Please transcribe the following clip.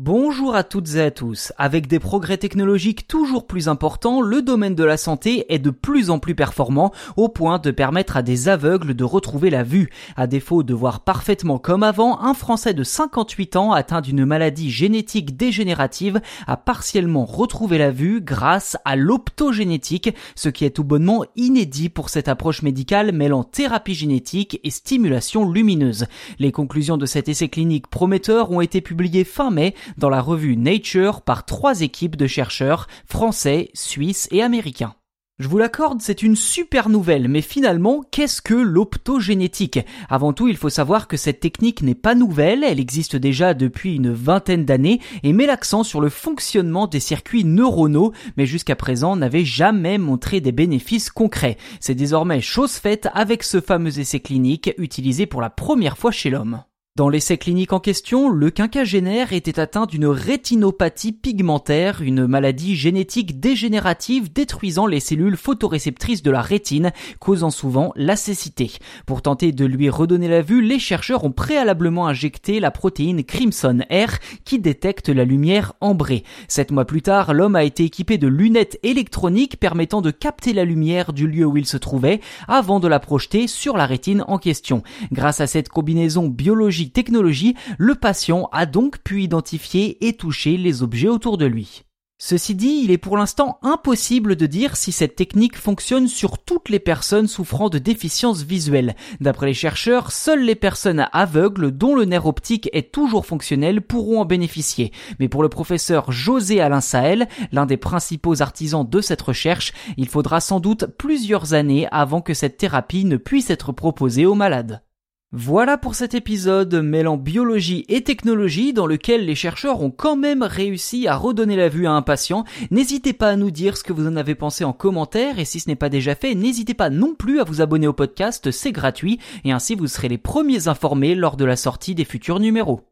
Bonjour à toutes et à tous. Avec des progrès technologiques toujours plus importants, le domaine de la santé est de plus en plus performant au point de permettre à des aveugles de retrouver la vue. À défaut de voir parfaitement comme avant, un Français de 58 ans atteint d'une maladie génétique dégénérative a partiellement retrouvé la vue grâce à l'optogénétique, ce qui est tout bonnement inédit pour cette approche médicale mêlant thérapie génétique et stimulation lumineuse. Les conclusions de cet essai clinique prometteur ont été publiées fin mai dans la revue Nature par trois équipes de chercheurs français, suisses et américains. Je vous l'accorde, c'est une super nouvelle, mais finalement, qu'est-ce que l'optogénétique? Avant tout, il faut savoir que cette technique n'est pas nouvelle, elle existe déjà depuis une vingtaine d'années et met l'accent sur le fonctionnement des circuits neuronaux, mais jusqu'à présent n'avait jamais montré des bénéfices concrets. C'est désormais chose faite avec ce fameux essai clinique utilisé pour la première fois chez l'homme. Dans l'essai clinique en question, le quinquagénaire était atteint d'une rétinopathie pigmentaire, une maladie génétique dégénérative détruisant les cellules photoréceptrices de la rétine, causant souvent la cécité. Pour tenter de lui redonner la vue, les chercheurs ont préalablement injecté la protéine Crimson R qui détecte la lumière ambrée. Sept mois plus tard, l'homme a été équipé de lunettes électroniques permettant de capter la lumière du lieu où il se trouvait avant de la projeter sur la rétine en question. Grâce à cette combinaison biologique technologie, le patient a donc pu identifier et toucher les objets autour de lui. Ceci dit, il est pour l'instant impossible de dire si cette technique fonctionne sur toutes les personnes souffrant de déficience visuelle. D'après les chercheurs, seules les personnes aveugles dont le nerf optique est toujours fonctionnel pourront en bénéficier. Mais pour le professeur José Alain Sahel, l'un des principaux artisans de cette recherche, il faudra sans doute plusieurs années avant que cette thérapie ne puisse être proposée aux malades. Voilà pour cet épisode mêlant biologie et technologie dans lequel les chercheurs ont quand même réussi à redonner la vue à un patient. N'hésitez pas à nous dire ce que vous en avez pensé en commentaire et si ce n'est pas déjà fait, n'hésitez pas non plus à vous abonner au podcast, c'est gratuit et ainsi vous serez les premiers informés lors de la sortie des futurs numéros.